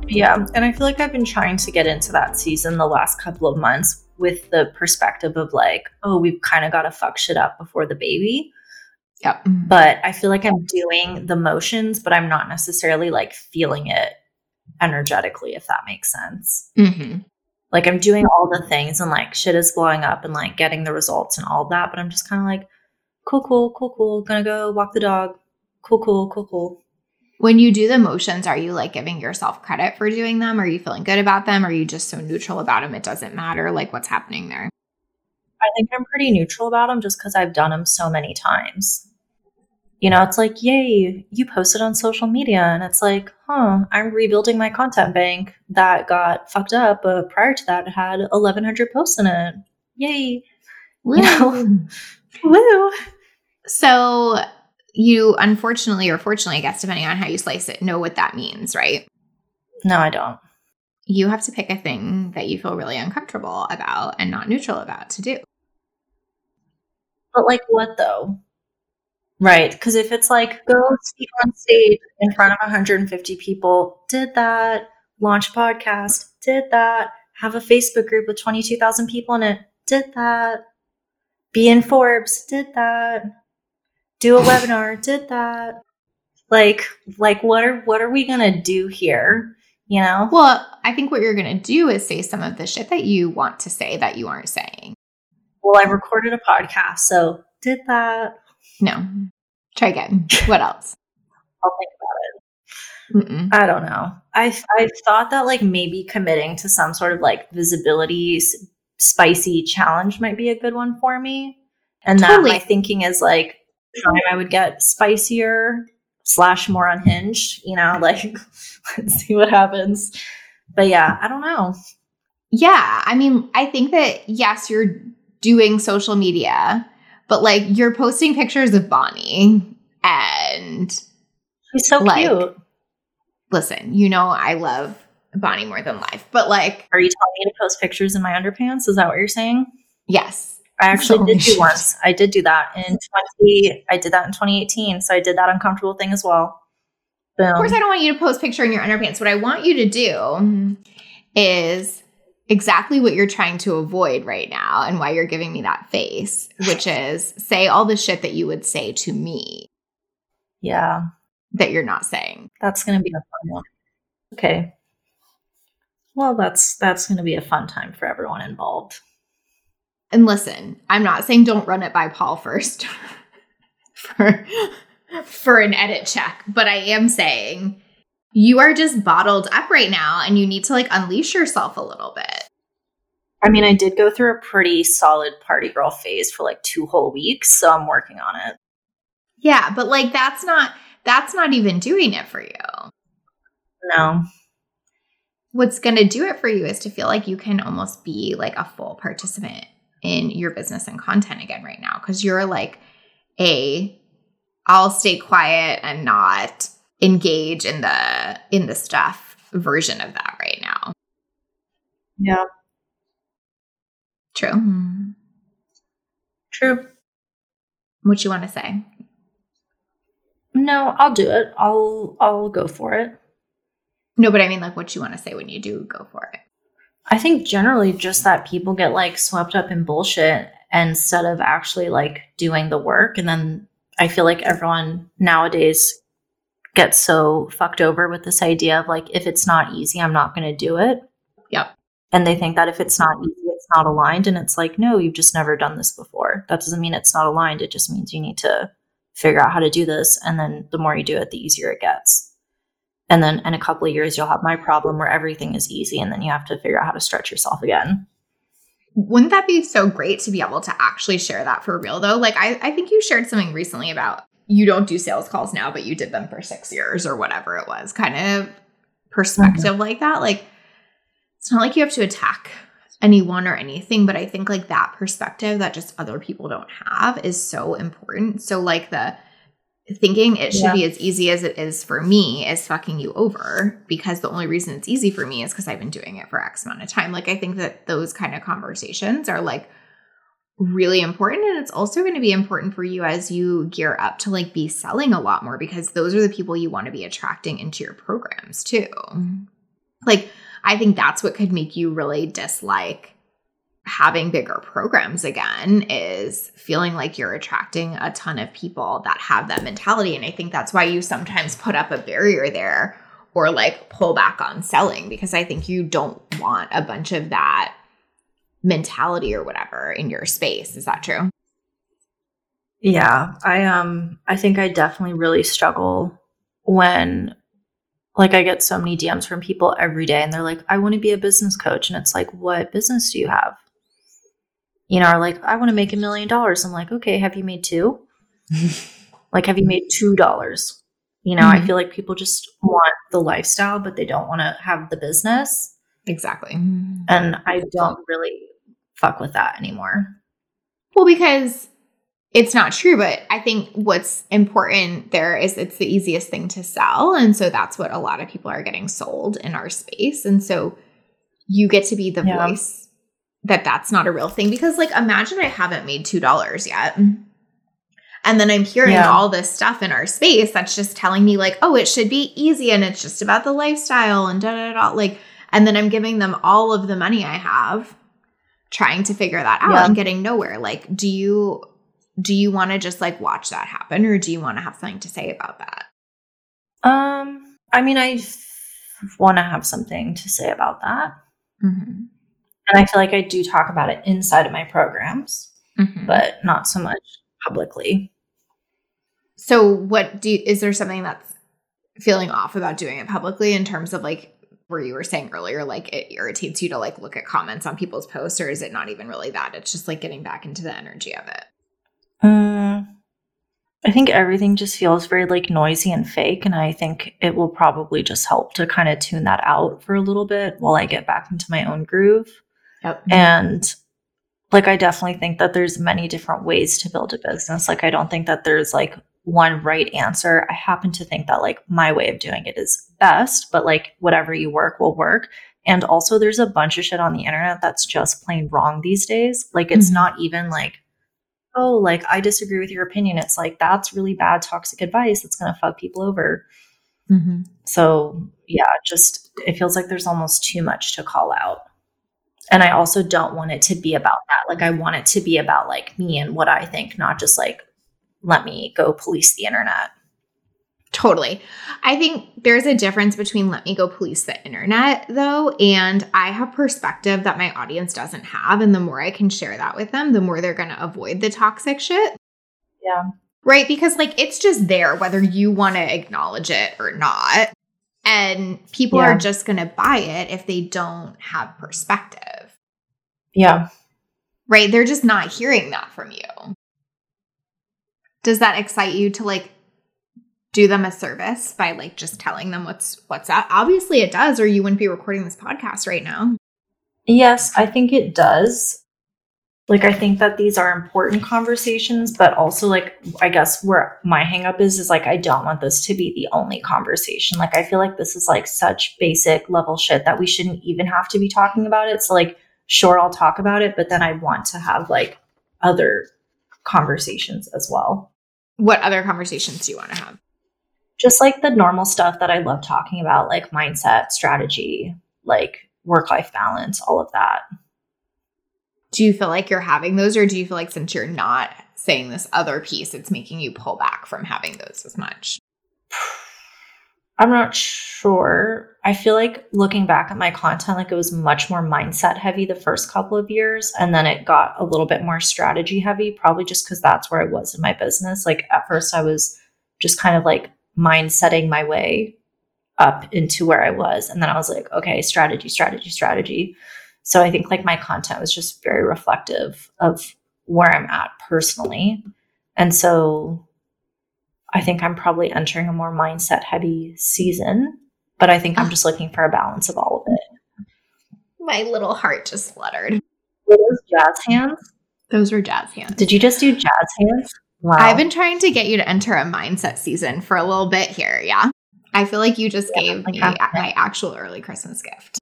Yeah, and I feel like I've been trying to get into that season the last couple of months with the perspective of like, oh, we've kind of got to fuck shit up before the baby. Yep. But I feel like I'm doing the motions, but I'm not necessarily like feeling it energetically, if that makes sense. Mm-hmm. Like I'm doing all the things and like shit is blowing up and like getting the results and all that, but I'm just kind of like, cool, cool, cool, cool. Gonna go walk the dog. Cool, cool, cool, cool. When you do the motions, are you like giving yourself credit for doing them? Are you feeling good about them? Are you just so neutral about them? It doesn't matter. Like what's happening there? I think I'm pretty neutral about them just because I've done them so many times you know, it's like, yay, you posted on social media. And it's like, huh, I'm rebuilding my content bank that got fucked up. But prior to that, it had 1,100 posts in it. Yay. Woo. You know, woo. So you unfortunately or fortunately, I guess, depending on how you slice it, know what that means, right? No, I don't. You have to pick a thing that you feel really uncomfortable about and not neutral about to do. But like what though? Right. Because if it's like go speak on stage in front of 150 people, did that, launch podcast, did that. Have a Facebook group with 22,000 people in it, did that. Be in Forbes, did that. Do a webinar, did that. Like, like what are what are we gonna do here? You know? Well, I think what you're gonna do is say some of the shit that you want to say that you aren't saying. Well, I recorded a podcast, so did that. No. Try again. What else? I'll think about it. Mm-mm. I don't know. I I thought that like maybe committing to some sort of like visibility spicy challenge might be a good one for me. And totally. that my thinking is like time I would get spicier slash more unhinged, you know, like let's see what happens. But yeah, I don't know. Yeah, I mean, I think that yes, you're doing social media, but like you're posting pictures of Bonnie and she's so like, cute. Listen, you know I love Bonnie more than life, but like, are you telling me to post pictures in my underpants? Is that what you're saying? Yes. I actually did do once. I did do that in 20 I did that in 2018, so I did that uncomfortable thing as well. Boom. Of course I don't want you to post picture in your underpants. What I want you to do is exactly what you're trying to avoid right now and why you're giving me that face, which is say all the shit that you would say to me. Yeah. That you're not saying. That's going to be a fun one. Okay. Well, that's that's going to be a fun time for everyone involved. And listen, I'm not saying don't run it by Paul first for for an edit check, but I am saying you are just bottled up right now and you need to like unleash yourself a little bit. I mean, I did go through a pretty solid party girl phase for like two whole weeks, so I'm working on it. Yeah, but like that's not that's not even doing it for you. No. What's going to do it for you is to feel like you can almost be like a full participant in your business and content again right now because you're like a I'll stay quiet and not engage in the in the stuff version of that right now. Yeah. True. True. What you want to say? No, I'll do it. I'll I'll go for it. No, but I mean like what you want to say when you do go for it. I think generally just that people get like swept up in bullshit instead of actually like doing the work. And then I feel like everyone nowadays gets so fucked over with this idea of like if it's not easy i'm not going to do it. Yep. And they think that if it's not easy it's not aligned. And it's like no you've just never done this before. That doesn't mean it's not aligned. It just means you need to figure out how to do this. And then the more you do it the easier it gets and then in a couple of years you'll have my problem where everything is easy and then you have to figure out how to stretch yourself again wouldn't that be so great to be able to actually share that for real though like i, I think you shared something recently about you don't do sales calls now, but you did them for six years or whatever it was, kind of perspective mm-hmm. like that. Like, it's not like you have to attack anyone or anything, but I think like that perspective that just other people don't have is so important. So, like, the thinking it should yeah. be as easy as it is for me is fucking you over because the only reason it's easy for me is because I've been doing it for X amount of time. Like, I think that those kind of conversations are like, really important and it's also going to be important for you as you gear up to like be selling a lot more because those are the people you want to be attracting into your programs too. Like I think that's what could make you really dislike having bigger programs again is feeling like you're attracting a ton of people that have that mentality and I think that's why you sometimes put up a barrier there or like pull back on selling because I think you don't want a bunch of that mentality or whatever in your space. Is that true? Yeah, I um I think I definitely really struggle when like I get so many DMs from people every day and they're like, I want to be a business coach. And it's like, what business do you have? You know, are like, I want to make a million dollars. I'm like, okay, have you made two? like, have you made two dollars? You know, mm-hmm. I feel like people just want the lifestyle, but they don't want to have the business. Exactly. And I don't really fuck with that anymore. Well, because it's not true, but I think what's important there is it's the easiest thing to sell. And so that's what a lot of people are getting sold in our space. And so you get to be the yeah. voice that that's not a real thing because like imagine I haven't made $2 yet. And then I'm hearing Yeah. all this stuff in our space that's just telling me, like, oh, it should be easy and it's just about the lifestyle and da da da. Like, and then I'm giving them all of the money I have, trying to figure that out Yeah. and getting nowhere. Like, do you do you want to just like watch that happen or do you want to have something to say about that? Um, I mean, I want to have something to say about that. Mm-hmm. And I feel like I do talk about it inside of my programs, Mm-hmm. but not so much publicly. So what do you, is there something that's feeling off about doing it publicly in terms of like where you were saying earlier like it irritates you to like look at comments on people's posts or is it not even really that it's just like getting back into the energy of it Mm, I think everything just feels very like noisy and fake. And I think it will probably just help to kind of tune that out for a little bit while I get back into my own groove. Yep And like, I definitely think that there's many different ways to build a business. Like, I don't think that there's like one right answer. I happen to think that like my way of doing it is best, but like whatever you work will work. And also, there's a bunch of shit on the internet that's just plain wrong these days. Like, it's Mhm. not even like, oh, like I disagree with your opinion. It's like, that's really bad, toxic advice that's going to fuck people over. mm-hmm. So yeah, just it feels like there's almost too much to call out. And I also don't want it to be about that. Like I want it to be about like me and what I think, not just like let me go police the internet. Totally. I think there's a difference between let me go police the internet though and I have perspective that my audience doesn't have and the more I can share that with them, the more they're going to avoid the toxic shit. Yeah. Right? Because like it's just there whether you want to acknowledge it or not. And people Yeah. are just going to buy it if they don't have perspective. Yeah. Right? They're just not hearing that from you. Does that excite you to like do them a service by like just telling them what's what's up? Obviously it does or you wouldn't be recording this podcast right now. Yes, I think it does. Like I think that these are important conversations, but also like I guess where my hangup is is like I don't want this to be the only conversation. Like I feel like this is like such basic level shit that we shouldn't even have to be talking about it. So like sure I'll talk about it, but then I want to have like other conversations as well. What other conversations do you want to have? Just like the normal stuff that I love talking about, like mindset, strategy, like work life balance, all of that. Do you feel like you're having those or do you feel like since you're not saying this other piece it's making you pull back from having those as much? I'm not sure. I feel like looking back at my content, like it was much more mindset heavy the first couple of years. And then it got a little bit more strategy heavy, probably just because that's where I was in my business. Like at first, I was just kind of like mind setting my way up into where I was. And then I was like, okay, strategy, strategy, strategy. So I think like my content was just very reflective of where I'm at personally. And so I think I'm probably entering a more mindset heavy season, but I think I'm just looking for a balance of all of it. My little heart just fluttered. Were those jazz hands? Those were jazz hands. Did you just do jazz hands? Wow. I've been trying to get you to enter a mindset season for a little bit here. Yeah. I feel like you just Yeah, gave like me my actual early Christmas gift.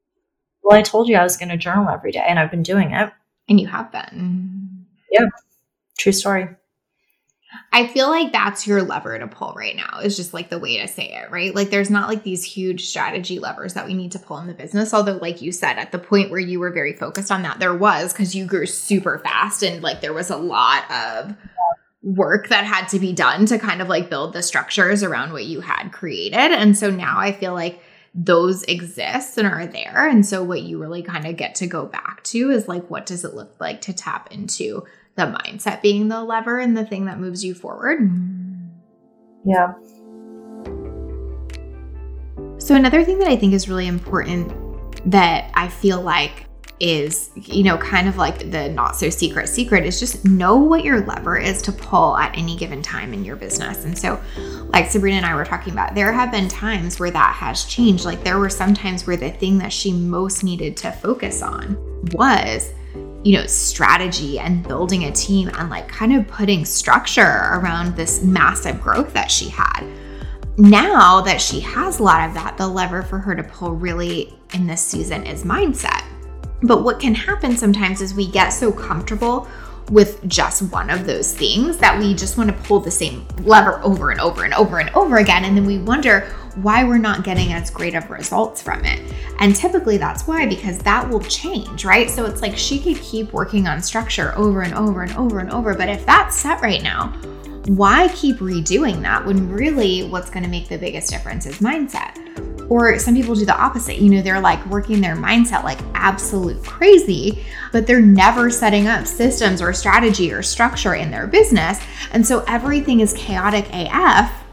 well, I told you I was going to journal every day, and I've been doing it. And you have been. Yeah. True story. I feel like that's your lever to pull right now, is just like the way to say it, right? Like there's not like these huge strategy levers that we need to pull in the business. Although, like you said, at the point where you were very focused on that, there was because you grew super fast and like there was a lot of work that had to be done to kind of like build the structures around what you had created. And so now I feel like those exist and are there. And so what you really kind of get to go back to is like, what does it look like to tap into the mindset being the lever and the thing that moves you forward? Yeah. So, another thing that I think is really important that I feel like is, you know, kind of like the not so secret secret is just know what your lever is to pull at any given time in your business. And so, like Sabrina and I were talking about, there have been times where that has changed. Like, there were some times where the thing that she most needed to focus on was you know, strategy and building a team and like kind of putting structure around this massive growth that she had now that she has a lot of that, the lever for her to pull really in this season is mindset. But what can happen sometimes is we get so comfortable with just one of those things that we just want to pull the same lever over and over and over and over again. And then we wonder why we're not getting as great of results from it. And typically that's why, because that will change, right? So it's like she could keep working on structure over and over and over and over. But if that's set right now, why keep redoing that when really what's going to make the biggest difference is mindset? Or some people do the opposite. You know, they're like working their mindset like absolute crazy, but they're never setting up systems or strategy or structure in their business. And so everything is chaotic AF,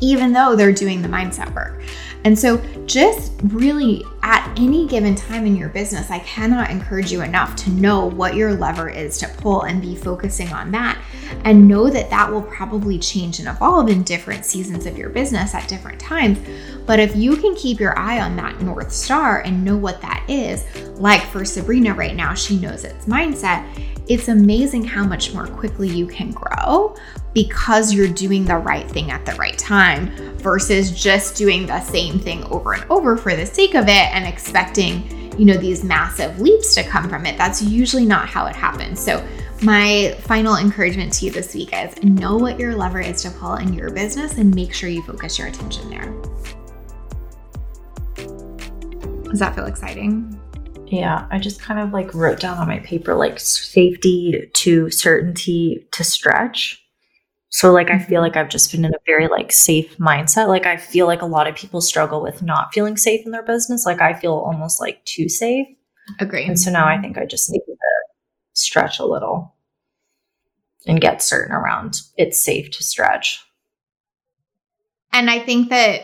even though they're doing the mindset work. And so, just really at any given time in your business, I cannot encourage you enough to know what your lever is to pull and be focusing on that. And know that that will probably change and evolve in different seasons of your business at different times. But if you can keep your eye on that North Star and know what that is, like for Sabrina right now, she knows it's mindset it's amazing how much more quickly you can grow because you're doing the right thing at the right time versus just doing the same thing over and over for the sake of it and expecting, you know, these massive leaps to come from it. That's usually not how it happens. So, my final encouragement to you this week is know what your lever is to pull in your business and make sure you focus your attention there. Does that feel exciting? Yeah, I just kind of like wrote down on my paper like safety to certainty to stretch. So like I feel mm-hmm. like I've just been in a very like safe mindset. Like I feel like a lot of people struggle with not feeling safe in their business. Like I feel almost like too safe. Agree. And so now I think I just need to stretch a little and get certain around it's safe to stretch. And I think that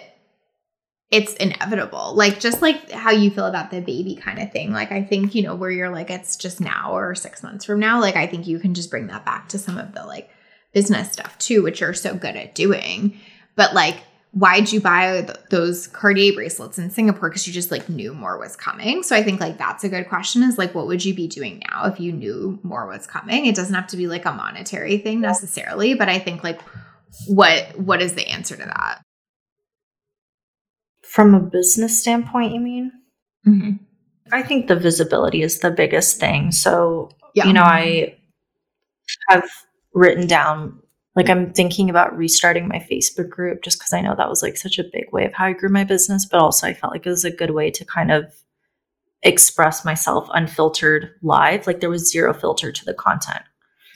it's inevitable. Like just like how you feel about the baby kind of thing. Like I think, you know, where you're like it's just now or 6 months from now, like I think you can just bring that back to some of the like business stuff too, which you're so good at doing. But like why'd you buy th- those Cartier bracelets in Singapore because you just like knew more was coming. So I think like that's a good question is like what would you be doing now if you knew more was coming? It doesn't have to be like a monetary thing necessarily, but I think like what what is the answer to that? From a business standpoint, you mean? Mm-hmm. I think the visibility is the biggest thing. So, yeah. you know, I have written down, like, I'm thinking about restarting my Facebook group just because I know that was like such a big way of how I grew my business. But also, I felt like it was a good way to kind of express myself unfiltered live. Like, there was zero filter to the content.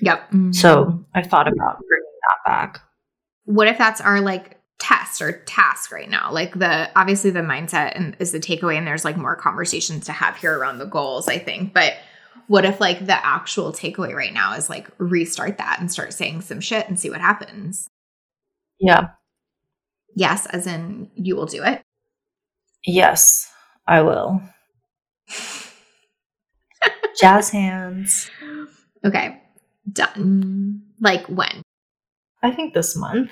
Yep. Mm-hmm. So, I thought about bringing that back. What if that's our like test or task right now. Like the obviously the mindset and is the takeaway and there's like more conversations to have here around the goals i think. But what if like the actual takeaway right now is like restart that and start saying some shit and see what happens? Yeah. Yes as in you will do it. Yes i will. Jazz hands. Okay done. Like when? I think this month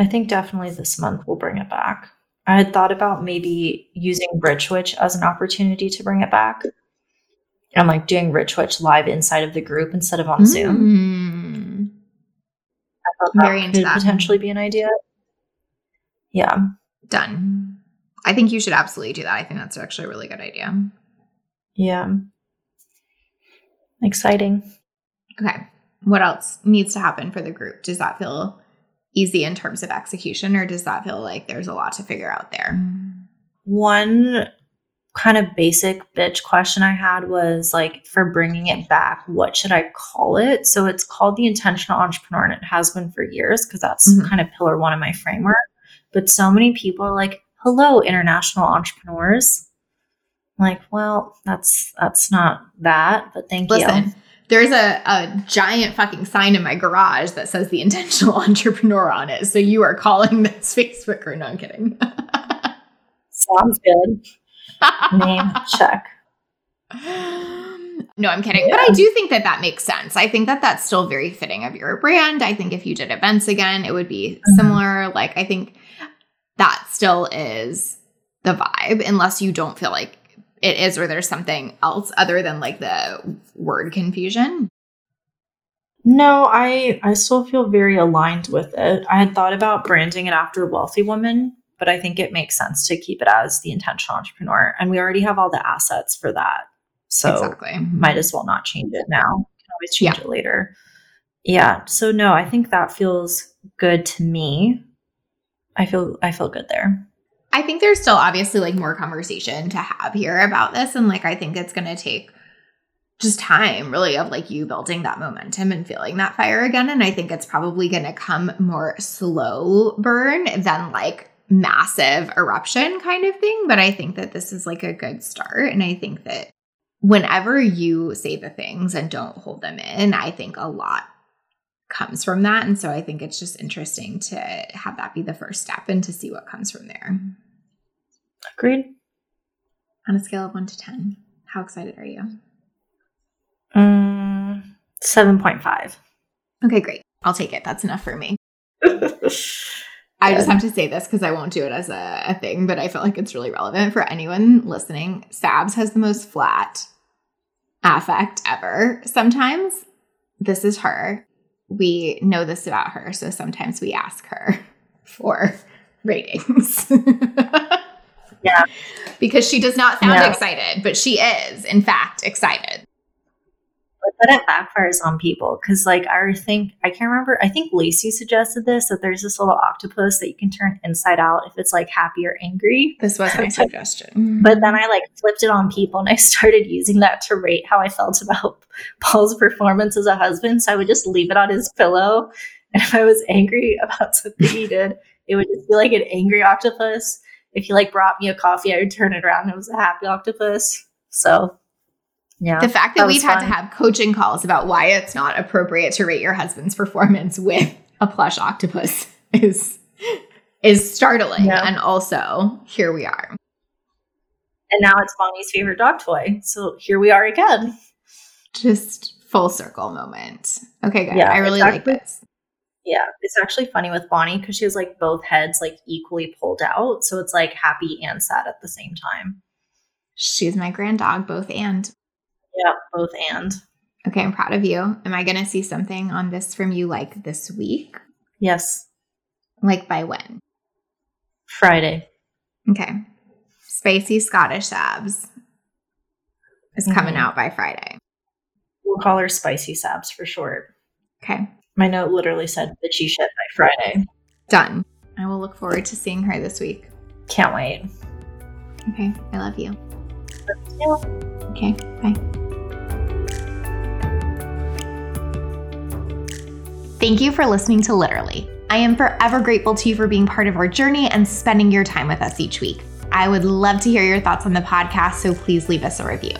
I think definitely this month we'll bring it back. I had thought about maybe using Rich Witch as an opportunity to bring it back. I'm like doing Rich Witch live inside of the group instead of on mm. Zoom. I thought that Very could that. potentially be an idea. Yeah. Done. I think you should absolutely do that. I think that's actually a really good idea. Yeah. Exciting. Okay. What else needs to happen for the group? Does that feel easy in terms of execution, or does that feel like there's a lot to figure out there? One kind of basic bitch question I had was like, for bringing it back, what should I call it? So it's called the intentional entrepreneur, and it has been for years because that's mm-hmm. kind of pillar one of my framework. But so many people are like, hello, international entrepreneurs. I'm like, well, that's that's not that, but thank Listen, you there's a, a giant fucking sign in my garage that says the intentional entrepreneur on it. So you are calling this Facebook or no, I'm kidding. Sounds good. Name check. No, I'm kidding. Yeah. But I do think that that makes sense. I think that that's still very fitting of your brand. I think if you did events again, it would be mm-hmm. similar. Like, I think that still is the vibe, unless you don't feel like it is or there's something else other than like the word confusion? No, I I still feel very aligned with it. I had thought about branding it after wealthy woman, but I think it makes sense to keep it as the intentional entrepreneur and we already have all the assets for that. So exactly. might as well not change it now. Can always change yeah. it later. Yeah. So no, I think that feels good to me. I feel I feel good there. I think there's still obviously like more conversation to have here about this. And like I think it's gonna take just time really of like you building that momentum and feeling that fire again. And I think it's probably gonna come more slow burn than like massive eruption kind of thing. But I think that this is like a good start. And I think that whenever you say the things and don't hold them in, I think a lot comes from that. And so I think it's just interesting to have that be the first step and to see what comes from there. Agreed. On a scale of one to 10, how excited are you? Um, 7.5. Okay, great. I'll take it. That's enough for me. I just have to say this because I won't do it as a, a, thing, but I feel like it's really relevant for anyone listening. Sabs has the most flat affect ever. Sometimes this is her. We know this about her. So sometimes we ask her for ratings. yeah. Because she does not sound yeah. excited, but she is, in fact, excited but it backfires on people because like i think i can't remember i think lacey suggested this that there's this little octopus that you can turn inside out if it's like happy or angry. This was my suggestion. But then i like flipped it on people and i started using that to rate how i felt about paul's performance as a husband. So i would just leave it on his pillow and if i was angry about something he did it would just be like an angry octopus. If he like brought me a coffee i would turn it around and it was a happy octopus. So yeah. The fact that, that we've had to have coaching calls about why it's not appropriate to rate your husband's performance with a plush octopus is is startling. Yeah. And also, here we are. And now it's Bonnie's favorite dog toy. So here we are again. Just full circle moment. Okay, good. Yeah, I really like this. Yeah, it's actually funny with Bonnie because she has like both heads like equally pulled out. So it's like happy and sad at the same time. She's my grand dog, both and. Yeah, both and. Okay, I'm proud of you. Am I going to see something on this from you like this week? Yes. Like by when? Friday. Okay. Spicy Scottish Sabs is mm-hmm. coming out by Friday. We'll call her Spicy Sabs for short. Okay. My note literally said bitchy shit by Friday. Done. I will look forward to seeing her this week. Can't wait. Okay. I love you. Love you. Okay. Bye. Thank you for listening to Literally. I am forever grateful to you for being part of our journey and spending your time with us each week. I would love to hear your thoughts on the podcast, so please leave us a review.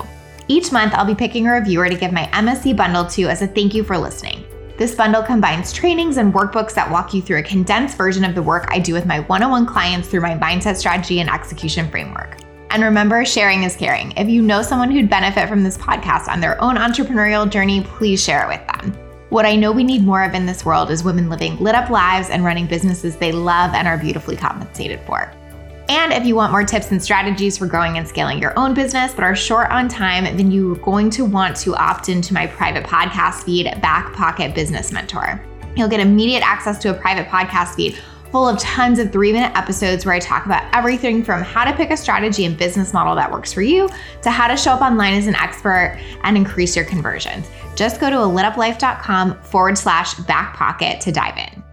Each month, I'll be picking a reviewer to give my MSC bundle to as a thank you for listening. This bundle combines trainings and workbooks that walk you through a condensed version of the work I do with my one on one clients through my mindset strategy and execution framework. And remember, sharing is caring. If you know someone who'd benefit from this podcast on their own entrepreneurial journey, please share it with them. What I know we need more of in this world is women living lit up lives and running businesses they love and are beautifully compensated for. And if you want more tips and strategies for growing and scaling your own business but are short on time, then you're going to want to opt into my private podcast feed, Back Pocket Business Mentor. You'll get immediate access to a private podcast feed full of tons of three minute episodes where I talk about everything from how to pick a strategy and business model that works for you to how to show up online as an expert and increase your conversions. Just go to a lituplife.com forward slash back pocket to dive in.